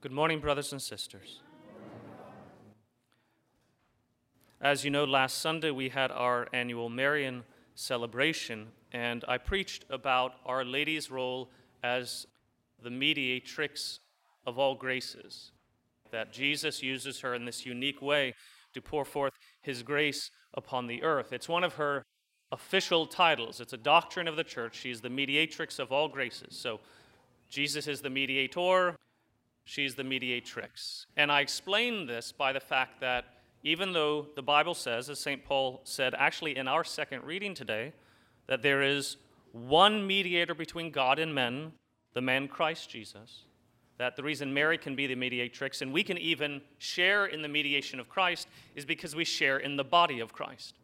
Good morning, brothers and sisters. As you know, last Sunday we had our annual Marian celebration, and I preached about Our Lady's role as the mediatrix of all graces, that Jesus uses her in this unique way to pour forth his grace upon the earth. It's one of her official titles, it's a doctrine of the church. She is the mediatrix of all graces. So Jesus is the mediator, she's the mediatrix. And I explain this by the fact that even though the Bible says, as St. Paul said actually in our second reading today, that there is one mediator between God and men, the man Christ Jesus, that the reason Mary can be the mediatrix and we can even share in the mediation of Christ is because we share in the body of Christ.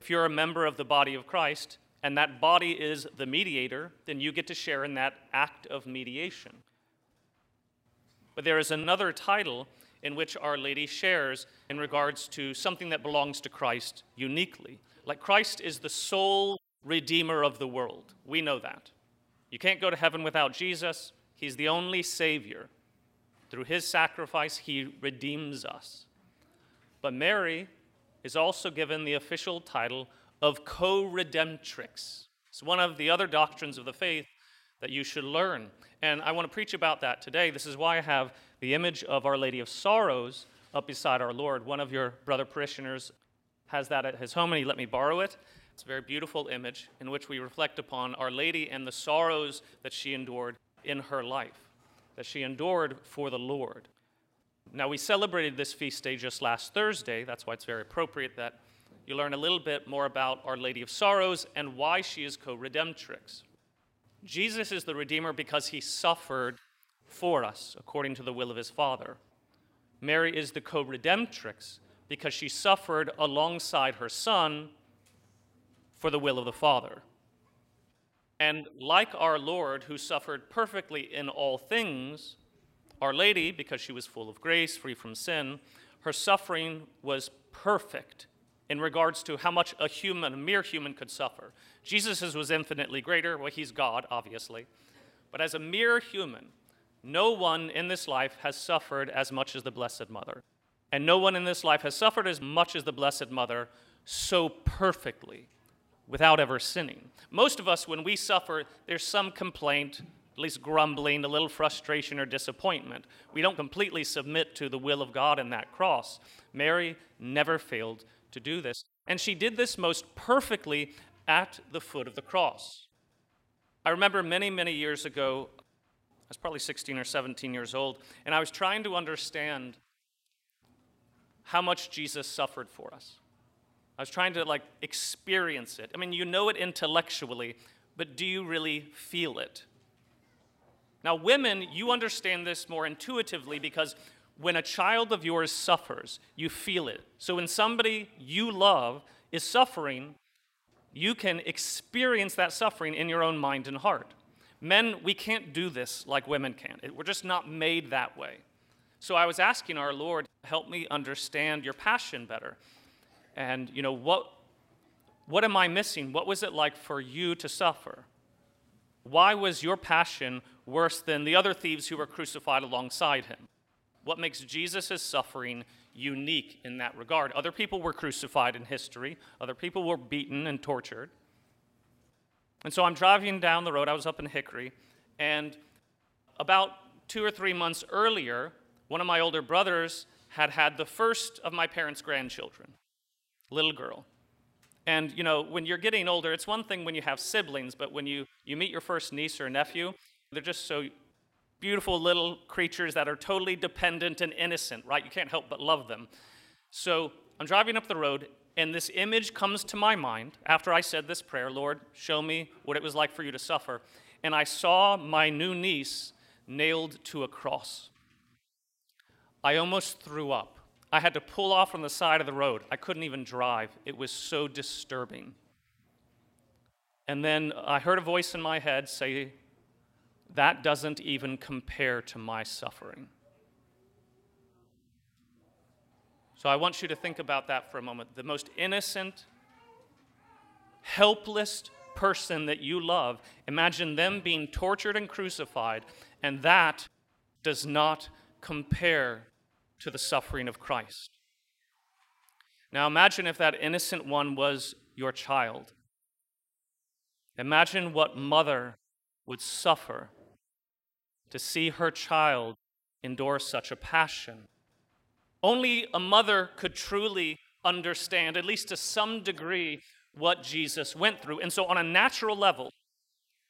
If you're a member of the body of Christ and that body is the mediator, then you get to share in that act of mediation. But there is another title in which Our Lady shares in regards to something that belongs to Christ uniquely. Like Christ is the sole redeemer of the world. We know that. You can't go to heaven without Jesus. He's the only Savior. Through his sacrifice, he redeems us. But Mary is also given the official title of co redemptrix. It's one of the other doctrines of the faith that you should learn. And I want to preach about that today. This is why I have the image of Our Lady of Sorrows up beside our Lord. One of your brother parishioners has that at his home, and he let me borrow it. It's a very beautiful image in which we reflect upon Our Lady and the sorrows that she endured in her life, that she endured for the Lord. Now, we celebrated this feast day just last Thursday. That's why it's very appropriate that you learn a little bit more about Our Lady of Sorrows and why she is co redemptrix. Jesus is the Redeemer because he suffered for us according to the will of his Father. Mary is the co redemptrix because she suffered alongside her Son for the will of the Father. And like our Lord, who suffered perfectly in all things, Our Lady, because she was full of grace, free from sin, her suffering was perfect in regards to how much a human, a mere human, could suffer. Jesus' was infinitely greater. Well, he's God, obviously. But as a mere human, no one in this life has suffered as much as the Blessed Mother. And no one in this life has suffered as much as the Blessed Mother so perfectly without ever sinning. Most of us, when we suffer, there's some complaint, at least grumbling, a little frustration or disappointment. We don't completely submit to the will of God in that cross. Mary never failed to do this. And she did this most perfectly at the foot of the cross. I remember many, many years ago, I was probably 16 or 17 years old, and I was trying to understand how much Jesus suffered for us. I was trying to like experience it. I mean, you know it intellectually, but do you really feel it? Now, women, you understand this more intuitively because when a child of yours suffers, you feel it. So when somebody you love is suffering, you can experience that suffering in your own mind and heart. Men, we can't do this like women can. We're just not made that way. So I was asking our Lord, help me understand your passion better. And, you know, what, what am I missing? What was it like for you to suffer? Why was your passion worse than the other thieves who were crucified alongside him? What makes Jesus' suffering unique in that regard? Other people were crucified in history, other people were beaten and tortured. And so I'm driving down the road, I was up in Hickory, and about two or three months earlier, one of my older brothers had had the first of my parents' grandchildren, little girl. And you know, when you're getting older, it's one thing when you have siblings, but when you, you meet your first niece or nephew, they're just so beautiful little creatures that are totally dependent and innocent, right? You can't help but love them. So I'm driving up the road, and this image comes to my mind after I said this prayer Lord, show me what it was like for you to suffer. And I saw my new niece nailed to a cross. I almost threw up. I had to pull off on the side of the road. I couldn't even drive. It was so disturbing. And then I heard a voice in my head say, that doesn't even compare to my suffering. So I want you to think about that for a moment. The most innocent, helpless person that you love, imagine them being tortured and crucified, and that does not compare to the suffering of Christ. Now imagine if that innocent one was your child. Imagine what mother would suffer to see her child endure such a passion. Only a mother could truly understand, at least to some degree, what Jesus went through. And so, on a natural level,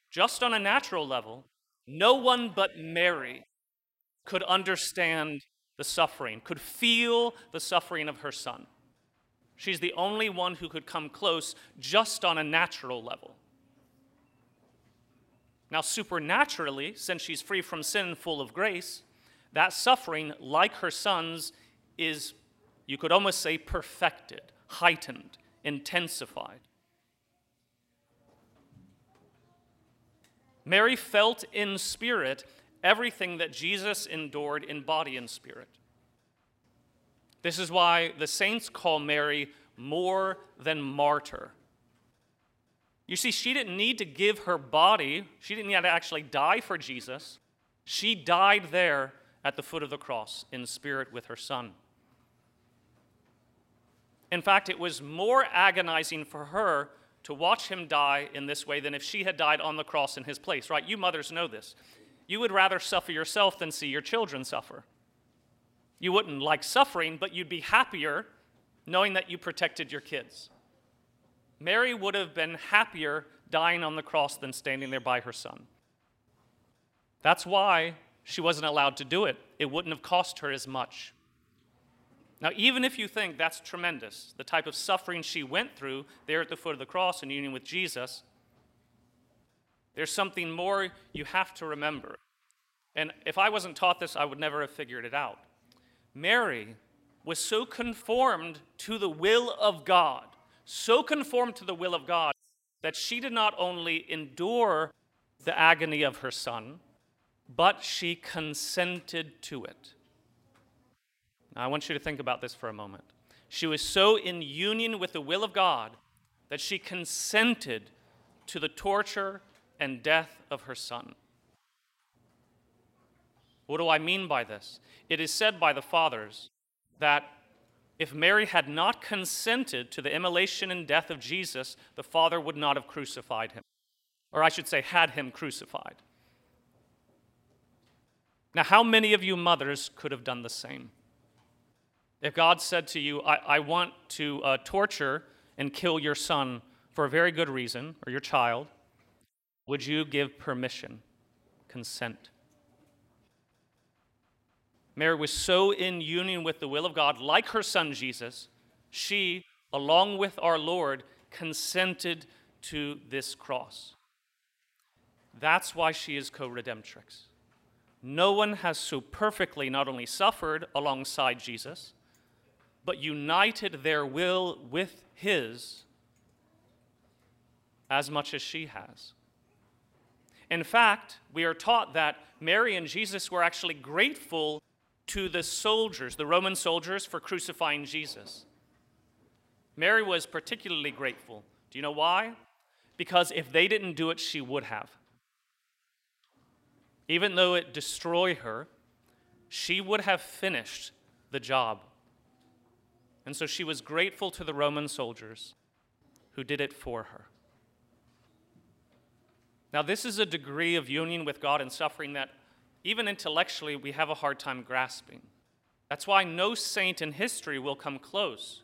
just on a natural level, no one but Mary could understand the suffering, could feel the suffering of her son. She's the only one who could come close just on a natural level. Now, supernaturally, since she's free from sin and full of grace, that suffering, like her son's, is, you could almost say, perfected, heightened, intensified. Mary felt in spirit everything that Jesus endured in body and spirit. This is why the saints call Mary more than martyr. You see, she didn't need to give her body, she didn't need to actually die for Jesus. She died there at the foot of the cross in spirit with her son. In fact, it was more agonizing for her to watch him die in this way than if she had died on the cross in his place, right? You mothers know this. You would rather suffer yourself than see your children suffer. You wouldn't like suffering, but you'd be happier knowing that you protected your kids. Mary would have been happier dying on the cross than standing there by her son. That's why she wasn't allowed to do it. It wouldn't have cost her as much. Now, even if you think that's tremendous, the type of suffering she went through there at the foot of the cross in union with Jesus, there's something more you have to remember. And if I wasn't taught this, I would never have figured it out. Mary was so conformed to the will of God, so conformed to the will of God, that she did not only endure the agony of her son, but she consented to it. Now, I want you to think about this for a moment. She was so in union with the will of God that she consented to the torture and death of her son. What do I mean by this? It is said by the fathers that if Mary had not consented to the immolation and death of Jesus, the Father would not have crucified him. Or I should say, had him crucified. Now, how many of you mothers could have done the same? If God said to you, I, I want to uh, torture and kill your son for a very good reason, or your child, would you give permission, consent? Mary was so in union with the will of God, like her son Jesus, she, along with our Lord, consented to this cross. That's why she is co redemptrix. No one has so perfectly not only suffered alongside Jesus, but united their will with his as much as she has. In fact, we are taught that Mary and Jesus were actually grateful to the soldiers, the Roman soldiers, for crucifying Jesus. Mary was particularly grateful. Do you know why? Because if they didn't do it, she would have. Even though it destroyed her, she would have finished the job. And so she was grateful to the Roman soldiers who did it for her. Now, this is a degree of union with God and suffering that even intellectually we have a hard time grasping. That's why no saint in history will come close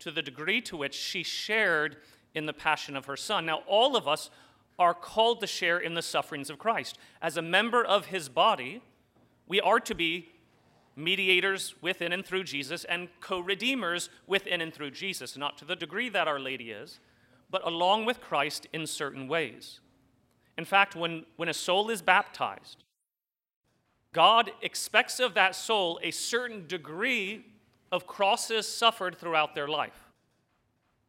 to the degree to which she shared in the passion of her son. Now, all of us are called to share in the sufferings of Christ. As a member of his body, we are to be mediators within and through Jesus and co redeemers within and through Jesus, not to the degree that Our Lady is, but along with Christ in certain ways. In fact, when, when a soul is baptized, God expects of that soul a certain degree of crosses suffered throughout their life.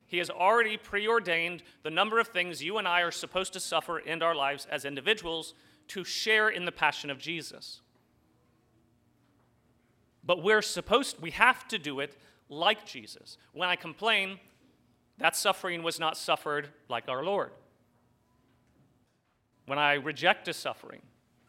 He has already preordained the number of things you and I are supposed to suffer in our lives as individuals to share in the passion of Jesus. But we're supposed, we have to do it like Jesus. When I complain, that suffering was not suffered like our Lord. When I reject a suffering,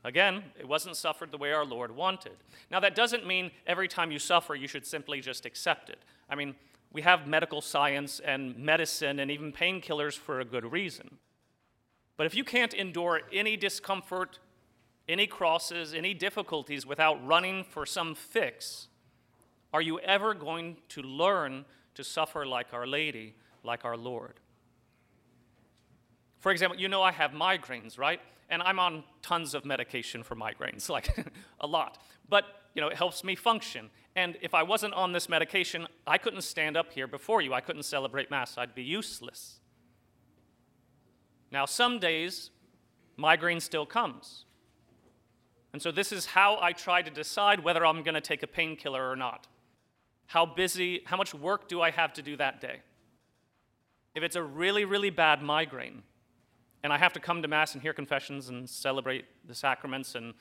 Again, it wasn't suffered the way our Lord wanted. Now, that doesn't mean every time you suffer, you should simply just accept it. I mean, we have medical science and medicine and even painkillers for a good reason. But if you can't endure any discomfort, any crosses, any difficulties without running for some fix, are you ever going to learn to suffer like Our Lady, like our Lord? For example, you know I have migraines, right? And I'm on tons of medication for migraines, like a lot. But, you know, it helps me function. And if I wasn't on this medication, I couldn't stand up here before you. I couldn't celebrate Mass. I'd be useless. Now, some days, migraine still comes. And so, this is how I try to decide whether I'm going to take a painkiller or not. How busy, how much work do I have to do that day? If it's a really, really bad migraine, and I have to come to Mass and hear confessions and celebrate the sacraments and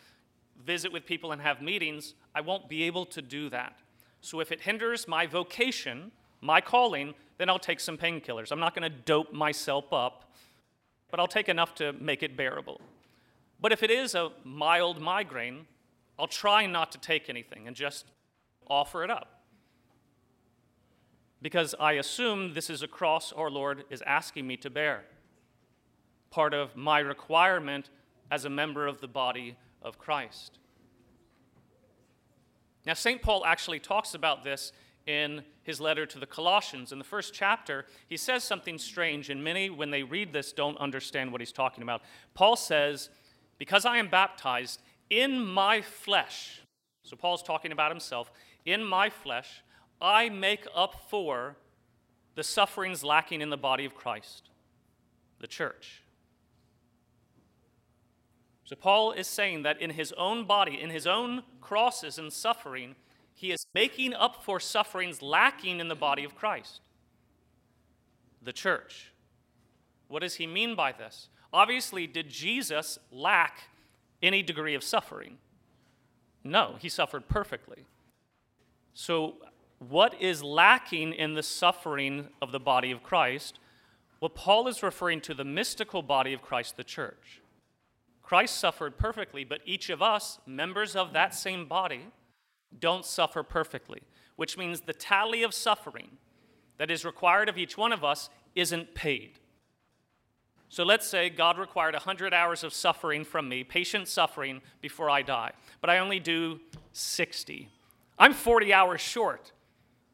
visit with people and have meetings, I won't be able to do that. So if it hinders my vocation, my calling, then I'll take some painkillers. I'm not going to dope myself up, but I'll take enough to make it bearable. But if it is a mild migraine, I'll try not to take anything and just offer it up. Because I assume this is a cross our Lord is asking me to bear, part of my requirement as a member of the body of Christ. Now, St. Paul actually talks about this in his letter to the Colossians. In the first chapter, he says something strange, and many, when they read this, don't understand what he's talking about. Paul says, Because I am baptized in my flesh, so Paul's talking about himself, in my flesh, I make up for the sufferings lacking in the body of Christ, the church. So, Paul is saying that in his own body, in his own crosses and suffering, he is making up for sufferings lacking in the body of Christ, the church. What does he mean by this? Obviously, did Jesus lack any degree of suffering? No, he suffered perfectly. So, what is lacking in the suffering of the body of Christ? Well, Paul is referring to the mystical body of Christ, the church. Christ suffered perfectly, but each of us, members of that same body, don't suffer perfectly, which means the tally of suffering that is required of each one of us isn't paid. So let's say God required 100 hours of suffering from me, patient suffering, before I die, but I only do 60. I'm 40 hours short.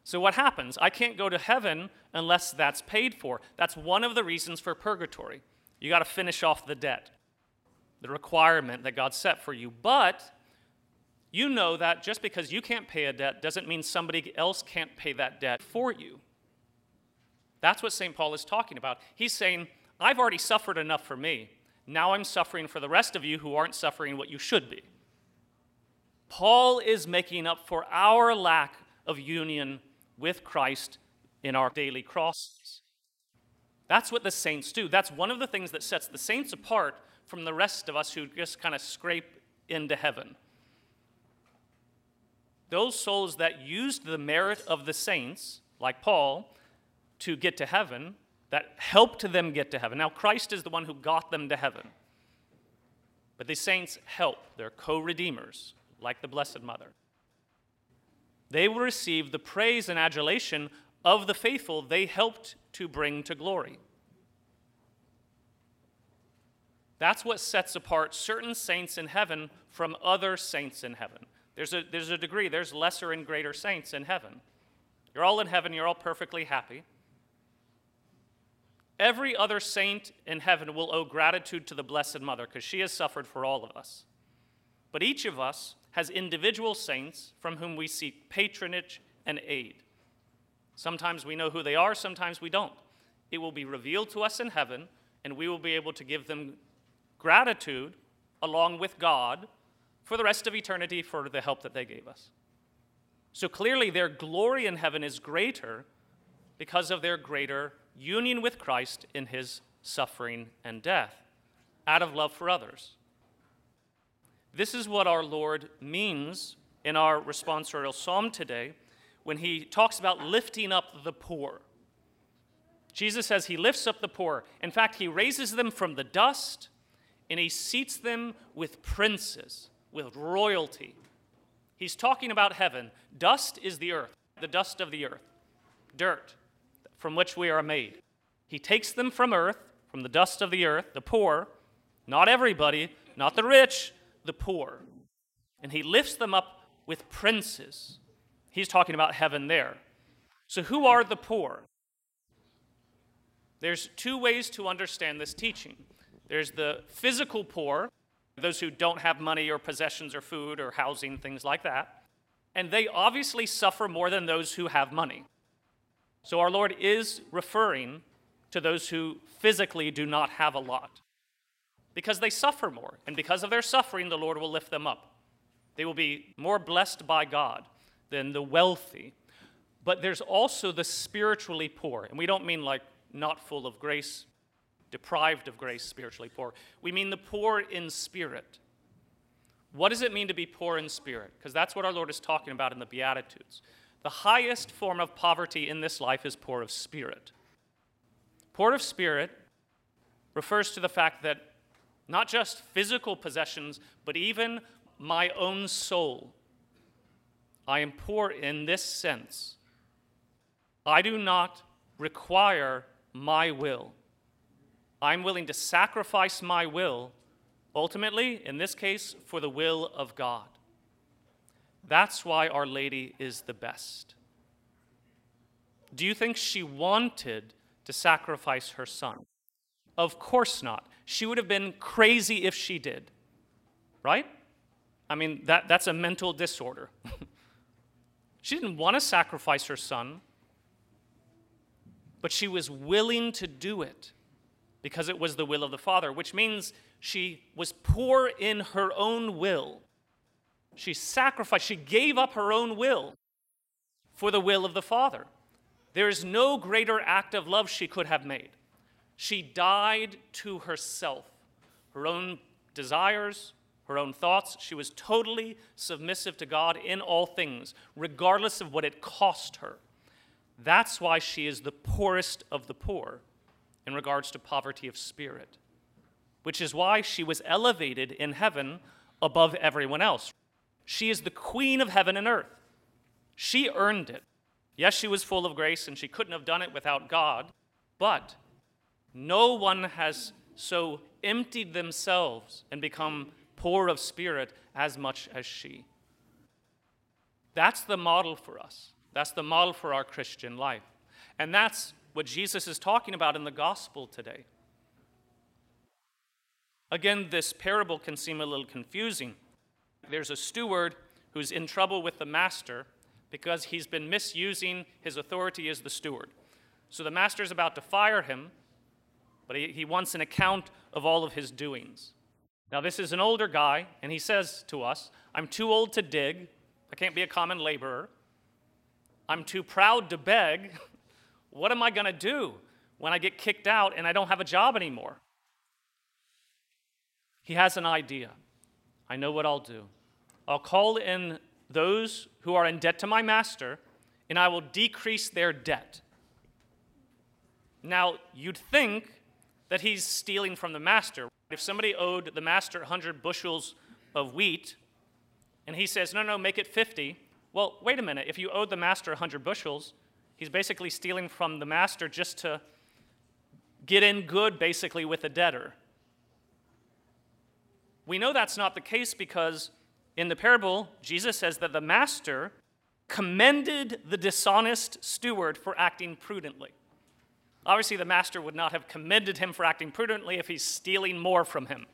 So what happens? I can't go to heaven unless that's paid for. That's one of the reasons for purgatory. You got to finish off the debt the requirement that God set for you. But you know that just because you can't pay a debt doesn't mean somebody else can't pay that debt for you. That's what St. Paul is talking about. He's saying, I've already suffered enough for me. Now I'm suffering for the rest of you who aren't suffering what you should be. Paul is making up for our lack of union with Christ in our daily crosses. That's what the saints do. That's one of the things that sets the saints apart from the rest of us who just kind of scrape into heaven. Those souls that used the merit of the saints, like Paul, to get to heaven, that helped them get to heaven. Now, Christ is the one who got them to heaven. But the saints help, they're co redeemers, like the Blessed Mother. They will receive the praise and adulation of the faithful they helped to bring to glory. That's what sets apart certain saints in heaven from other saints in heaven. There's a, there's a degree, there's lesser and greater saints in heaven. You're all in heaven, you're all perfectly happy. Every other saint in heaven will owe gratitude to the Blessed Mother because she has suffered for all of us. But each of us has individual saints from whom we seek patronage and aid. Sometimes we know who they are, sometimes we don't. It will be revealed to us in heaven, and we will be able to give them gratitude along with God for the rest of eternity for the help that they gave us. So clearly, their glory in heaven is greater because of their greater union with Christ in his suffering and death, out of love for others. This is what our Lord means in our responsorial psalm today when he talks about lifting up the poor. Jesus says he lifts up the poor. In fact, he raises them from the dust and he seats them with princes, with royalty. He's talking about heaven. Dust is the earth, the dust of the earth, dirt from which we are made. He takes them from earth, from the dust of the earth, the poor, not everybody, not the rich, the poor. And he lifts them up with princes. He's talking about heaven there. So, who are the poor? There's two ways to understand this teaching there's the physical poor, those who don't have money or possessions or food or housing, things like that. And they obviously suffer more than those who have money. So, our Lord is referring to those who physically do not have a lot because they suffer more. And because of their suffering, the Lord will lift them up. They will be more blessed by God than the wealthy. But there's also the spiritually poor. And we don't mean like not full of grace, deprived of grace, spiritually poor. We mean the poor in spirit. What does it mean to be poor in spirit? Because that's what our Lord is talking about in the Beatitudes. The highest form of poverty in this life is poor of spirit. Poor of spirit refers to the fact that not just physical possessions, but even my own soul. I am poor in this sense. I do not require my will. I'm willing to sacrifice my will, ultimately, in this case, for the will of God. That's why Our Lady is the best. Do you think she wanted to sacrifice her son? Of course not. She would have been crazy if she did, right? I mean, that, that's a mental disorder. she didn't want to sacrifice her son, but she was willing to do it because it was the will of the Father, which means she was poor in her own will. She sacrificed, she gave up her own will for the will of the Father. There is no greater act of love she could have made. She died to herself, her own desires, her own thoughts. She was totally submissive to God in all things, regardless of what it cost her. That's why she is the poorest of the poor in regards to poverty of spirit, which is why she was elevated in heaven above everyone else. She is the queen of heaven and earth. She earned it. Yes, she was full of grace and she couldn't have done it without God, but no one has so emptied themselves and become poor of spirit as much as she. That's the model for us. That's the model for our Christian life. And that's what Jesus is talking about in the gospel today. Again, this parable can seem a little confusing. There's a steward who's in trouble with the master because he's been misusing his authority as the steward. So the master's about to fire him, but he, he wants an account of all of his doings. Now, this is an older guy, and he says to us, I'm too old to dig. I can't be a common laborer. I'm too proud to beg. What am I going to do when I get kicked out and I don't have a job anymore? He has an idea. I know what I'll do. I'll call in those who are in debt to my master, and I will decrease their debt. Now, you'd think that he's stealing from the master. If somebody owed the master 100 bushels of wheat, and he says, no, no, make it 50, well, wait a minute. If you owed the master 100 bushels, he's basically stealing from the master just to get in good, basically, with the debtor. We know that's not the case because in the parable, Jesus says that the master commended the dishonest steward for acting prudently. Obviously, the master would not have commended him for acting prudently if he's stealing more from him.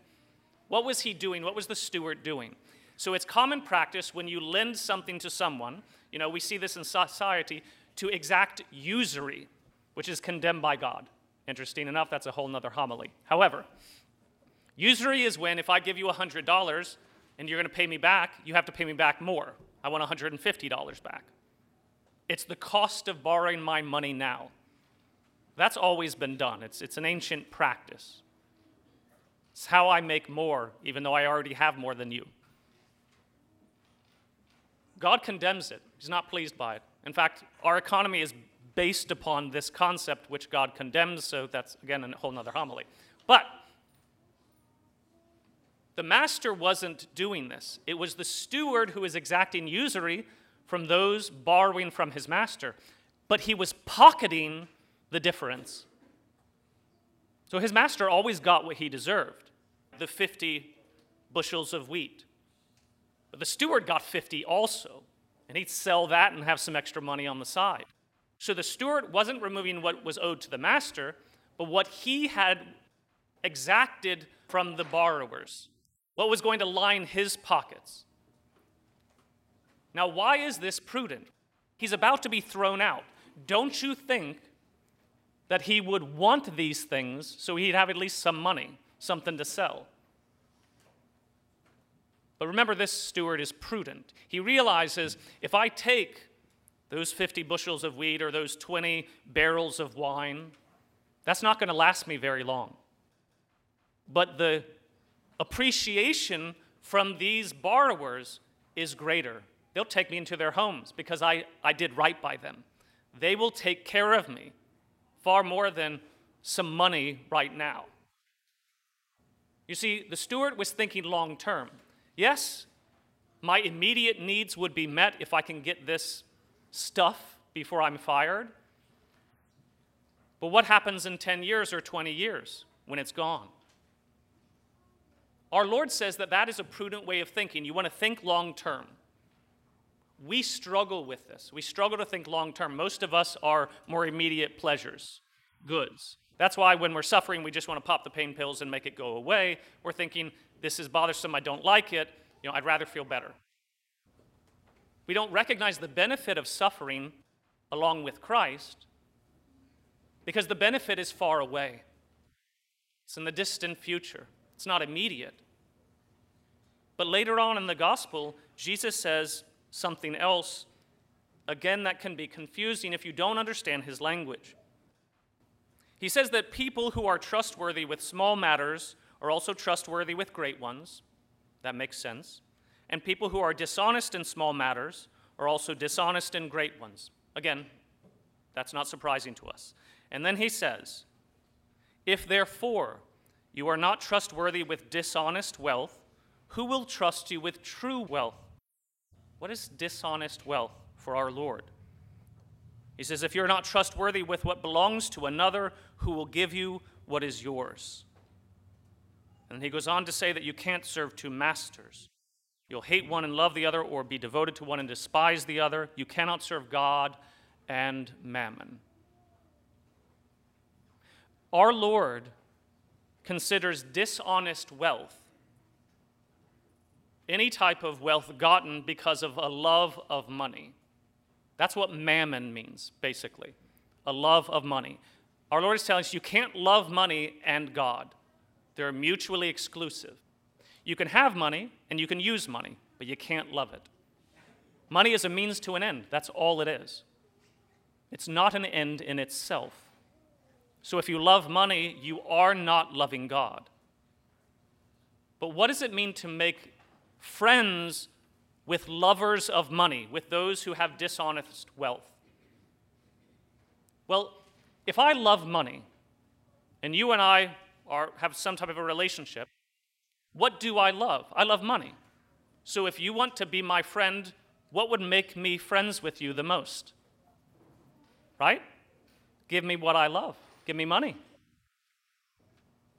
What was he doing? What was the steward doing? So it's common practice when you lend something to someone, you know, we see this in society, to exact usury, which is condemned by God. Interesting enough, that's a whole nother homily. However, usury is when if I give you $100 and you're going to pay me back, you have to pay me back more. I want $150 back. It's the cost of borrowing my money now. That's always been done, it's, it's an ancient practice. It's how I make more, even though I already have more than you. God condemns it. He's not pleased by it. In fact, our economy is based upon this concept which God condemns, so that's, again, a whole other homily. But The master wasn't doing this, it was the steward who was exacting usury from those borrowing from his master, but he was pocketing the difference. So his master always got what he deserved the 50 bushels of wheat. But the steward got 50 also, and he'd sell that and have some extra money on the side. So the steward wasn't removing what was owed to the master, but what he had exacted from the borrowers, what was going to line his pockets. Now, why is this prudent? He's about to be thrown out. Don't you think that he would want these things so he'd have at least some money, something to sell? But remember, this steward is prudent. He realizes if I take those 50 bushels of wheat or those 20 barrels of wine, that's not going to last me very long. But the appreciation from these borrowers is greater. They'll take me into their homes because I, I did right by them. They will take care of me far more than some money right now. You see, the steward was thinking long term. Yes, my immediate needs would be met if I can get this stuff before I'm fired. But what happens in 10 years or 20 years when it's gone? Our Lord says that that is a prudent way of thinking. You want to think long term. We struggle with this. We struggle to think long term. Most of us are more immediate pleasures, goods. That's why when we're suffering, we just want to pop the pain pills and make it go away. We're thinking, this is bothersome, I don't like it, you know, I'd rather feel better. We don't recognize the benefit of suffering along with Christ because the benefit is far away. It's in the distant future, it's not immediate. But later on in the gospel, Jesus says something else, again, that can be confusing if you don't understand his language. He says that people who are trustworthy with small matters are also trustworthy with great ones. That makes sense. And people who are dishonest in small matters are also dishonest in great ones. Again, that's not surprising to us. And then he says, If therefore you are not trustworthy with dishonest wealth, who will trust you with true wealth? What is dishonest wealth for our Lord? He says, If you're not trustworthy with what belongs to another, who will give you what is yours? And he goes on to say that you can't serve two masters. You'll hate one and love the other, or be devoted to one and despise the other. You cannot serve God and mammon. Our Lord considers dishonest wealth any type of wealth gotten because of a love of money. That's what mammon means, basically a love of money. Our Lord is telling us you can't love money and God. They're mutually exclusive. You can have money and you can use money, but you can't love it. Money is a means to an end. That's all it is. It's not an end in itself. So if you love money, you are not loving God. But what does it mean to make friends with lovers of money, with those who have dishonest wealth? Well, if I love money, and you and I or have some type of a relationship, what do I love? I love money. So if you want to be my friend, what would make me friends with you the most? Right? Give me what I love. Give me money.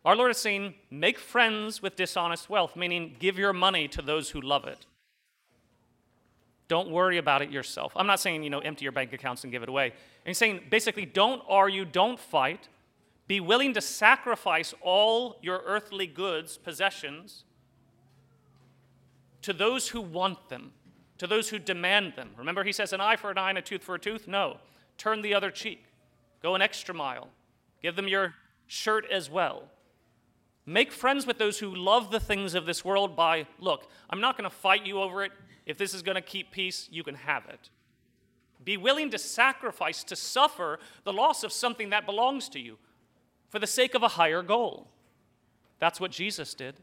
Our Lord is saying, make friends with dishonest wealth, meaning give your money to those who love it. Don't worry about it yourself. I'm not saying, you know, empty your bank accounts and give it away. He's saying, basically, don't argue, don't fight, be willing to sacrifice all your earthly goods, possessions, to those who want them, to those who demand them. Remember, he says, an eye for an eye and a tooth for a tooth? No. Turn the other cheek. Go an extra mile. Give them your shirt as well. Make friends with those who love the things of this world by, look, I'm not going to fight you over it. If this is going to keep peace, you can have it. Be willing to sacrifice, to suffer the loss of something that belongs to you for the sake of a higher goal. That's what Jesus did.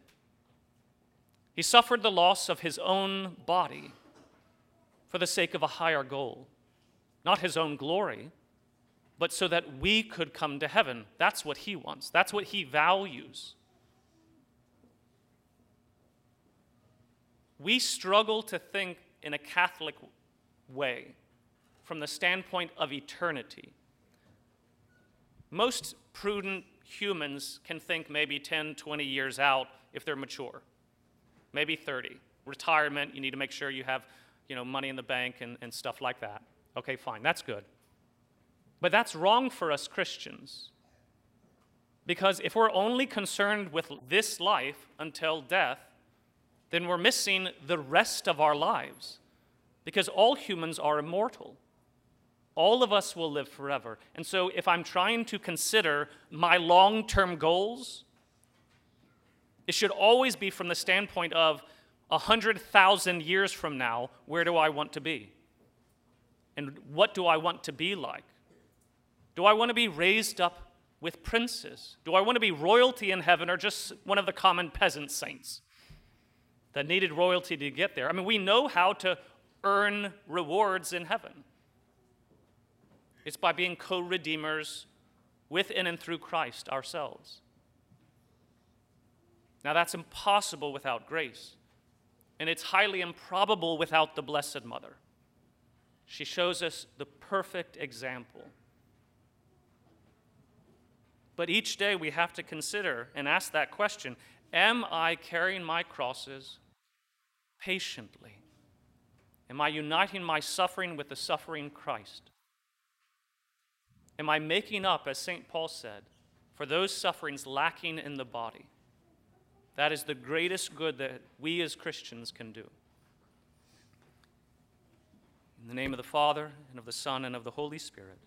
He suffered the loss of his own body for the sake of a higher goal, not his own glory, but so that we could come to heaven. That's what he wants, that's what he values. We struggle to think in a Catholic way from the standpoint of eternity. Most prudent humans can think maybe 10, 20 years out if they're mature, maybe 30. Retirement, you need to make sure you have you know, money in the bank and, and stuff like that. Okay, fine, that's good. But that's wrong for us Christians. Because if we're only concerned with this life until death, then we're missing the rest of our lives. Because all humans are immortal. All of us will live forever. And so, if I'm trying to consider my long term goals, it should always be from the standpoint of 100,000 years from now, where do I want to be? And what do I want to be like? Do I want to be raised up with princes? Do I want to be royalty in heaven or just one of the common peasant saints that needed royalty to get there? I mean, we know how to earn rewards in heaven. It's by being co redeemers within and through Christ ourselves. Now, that's impossible without grace, and it's highly improbable without the Blessed Mother. She shows us the perfect example. But each day we have to consider and ask that question Am I carrying my crosses patiently? Am I uniting my suffering with the suffering Christ? Am I making up, as St. Paul said, for those sufferings lacking in the body? That is the greatest good that we as Christians can do. In the name of the Father, and of the Son, and of the Holy Spirit.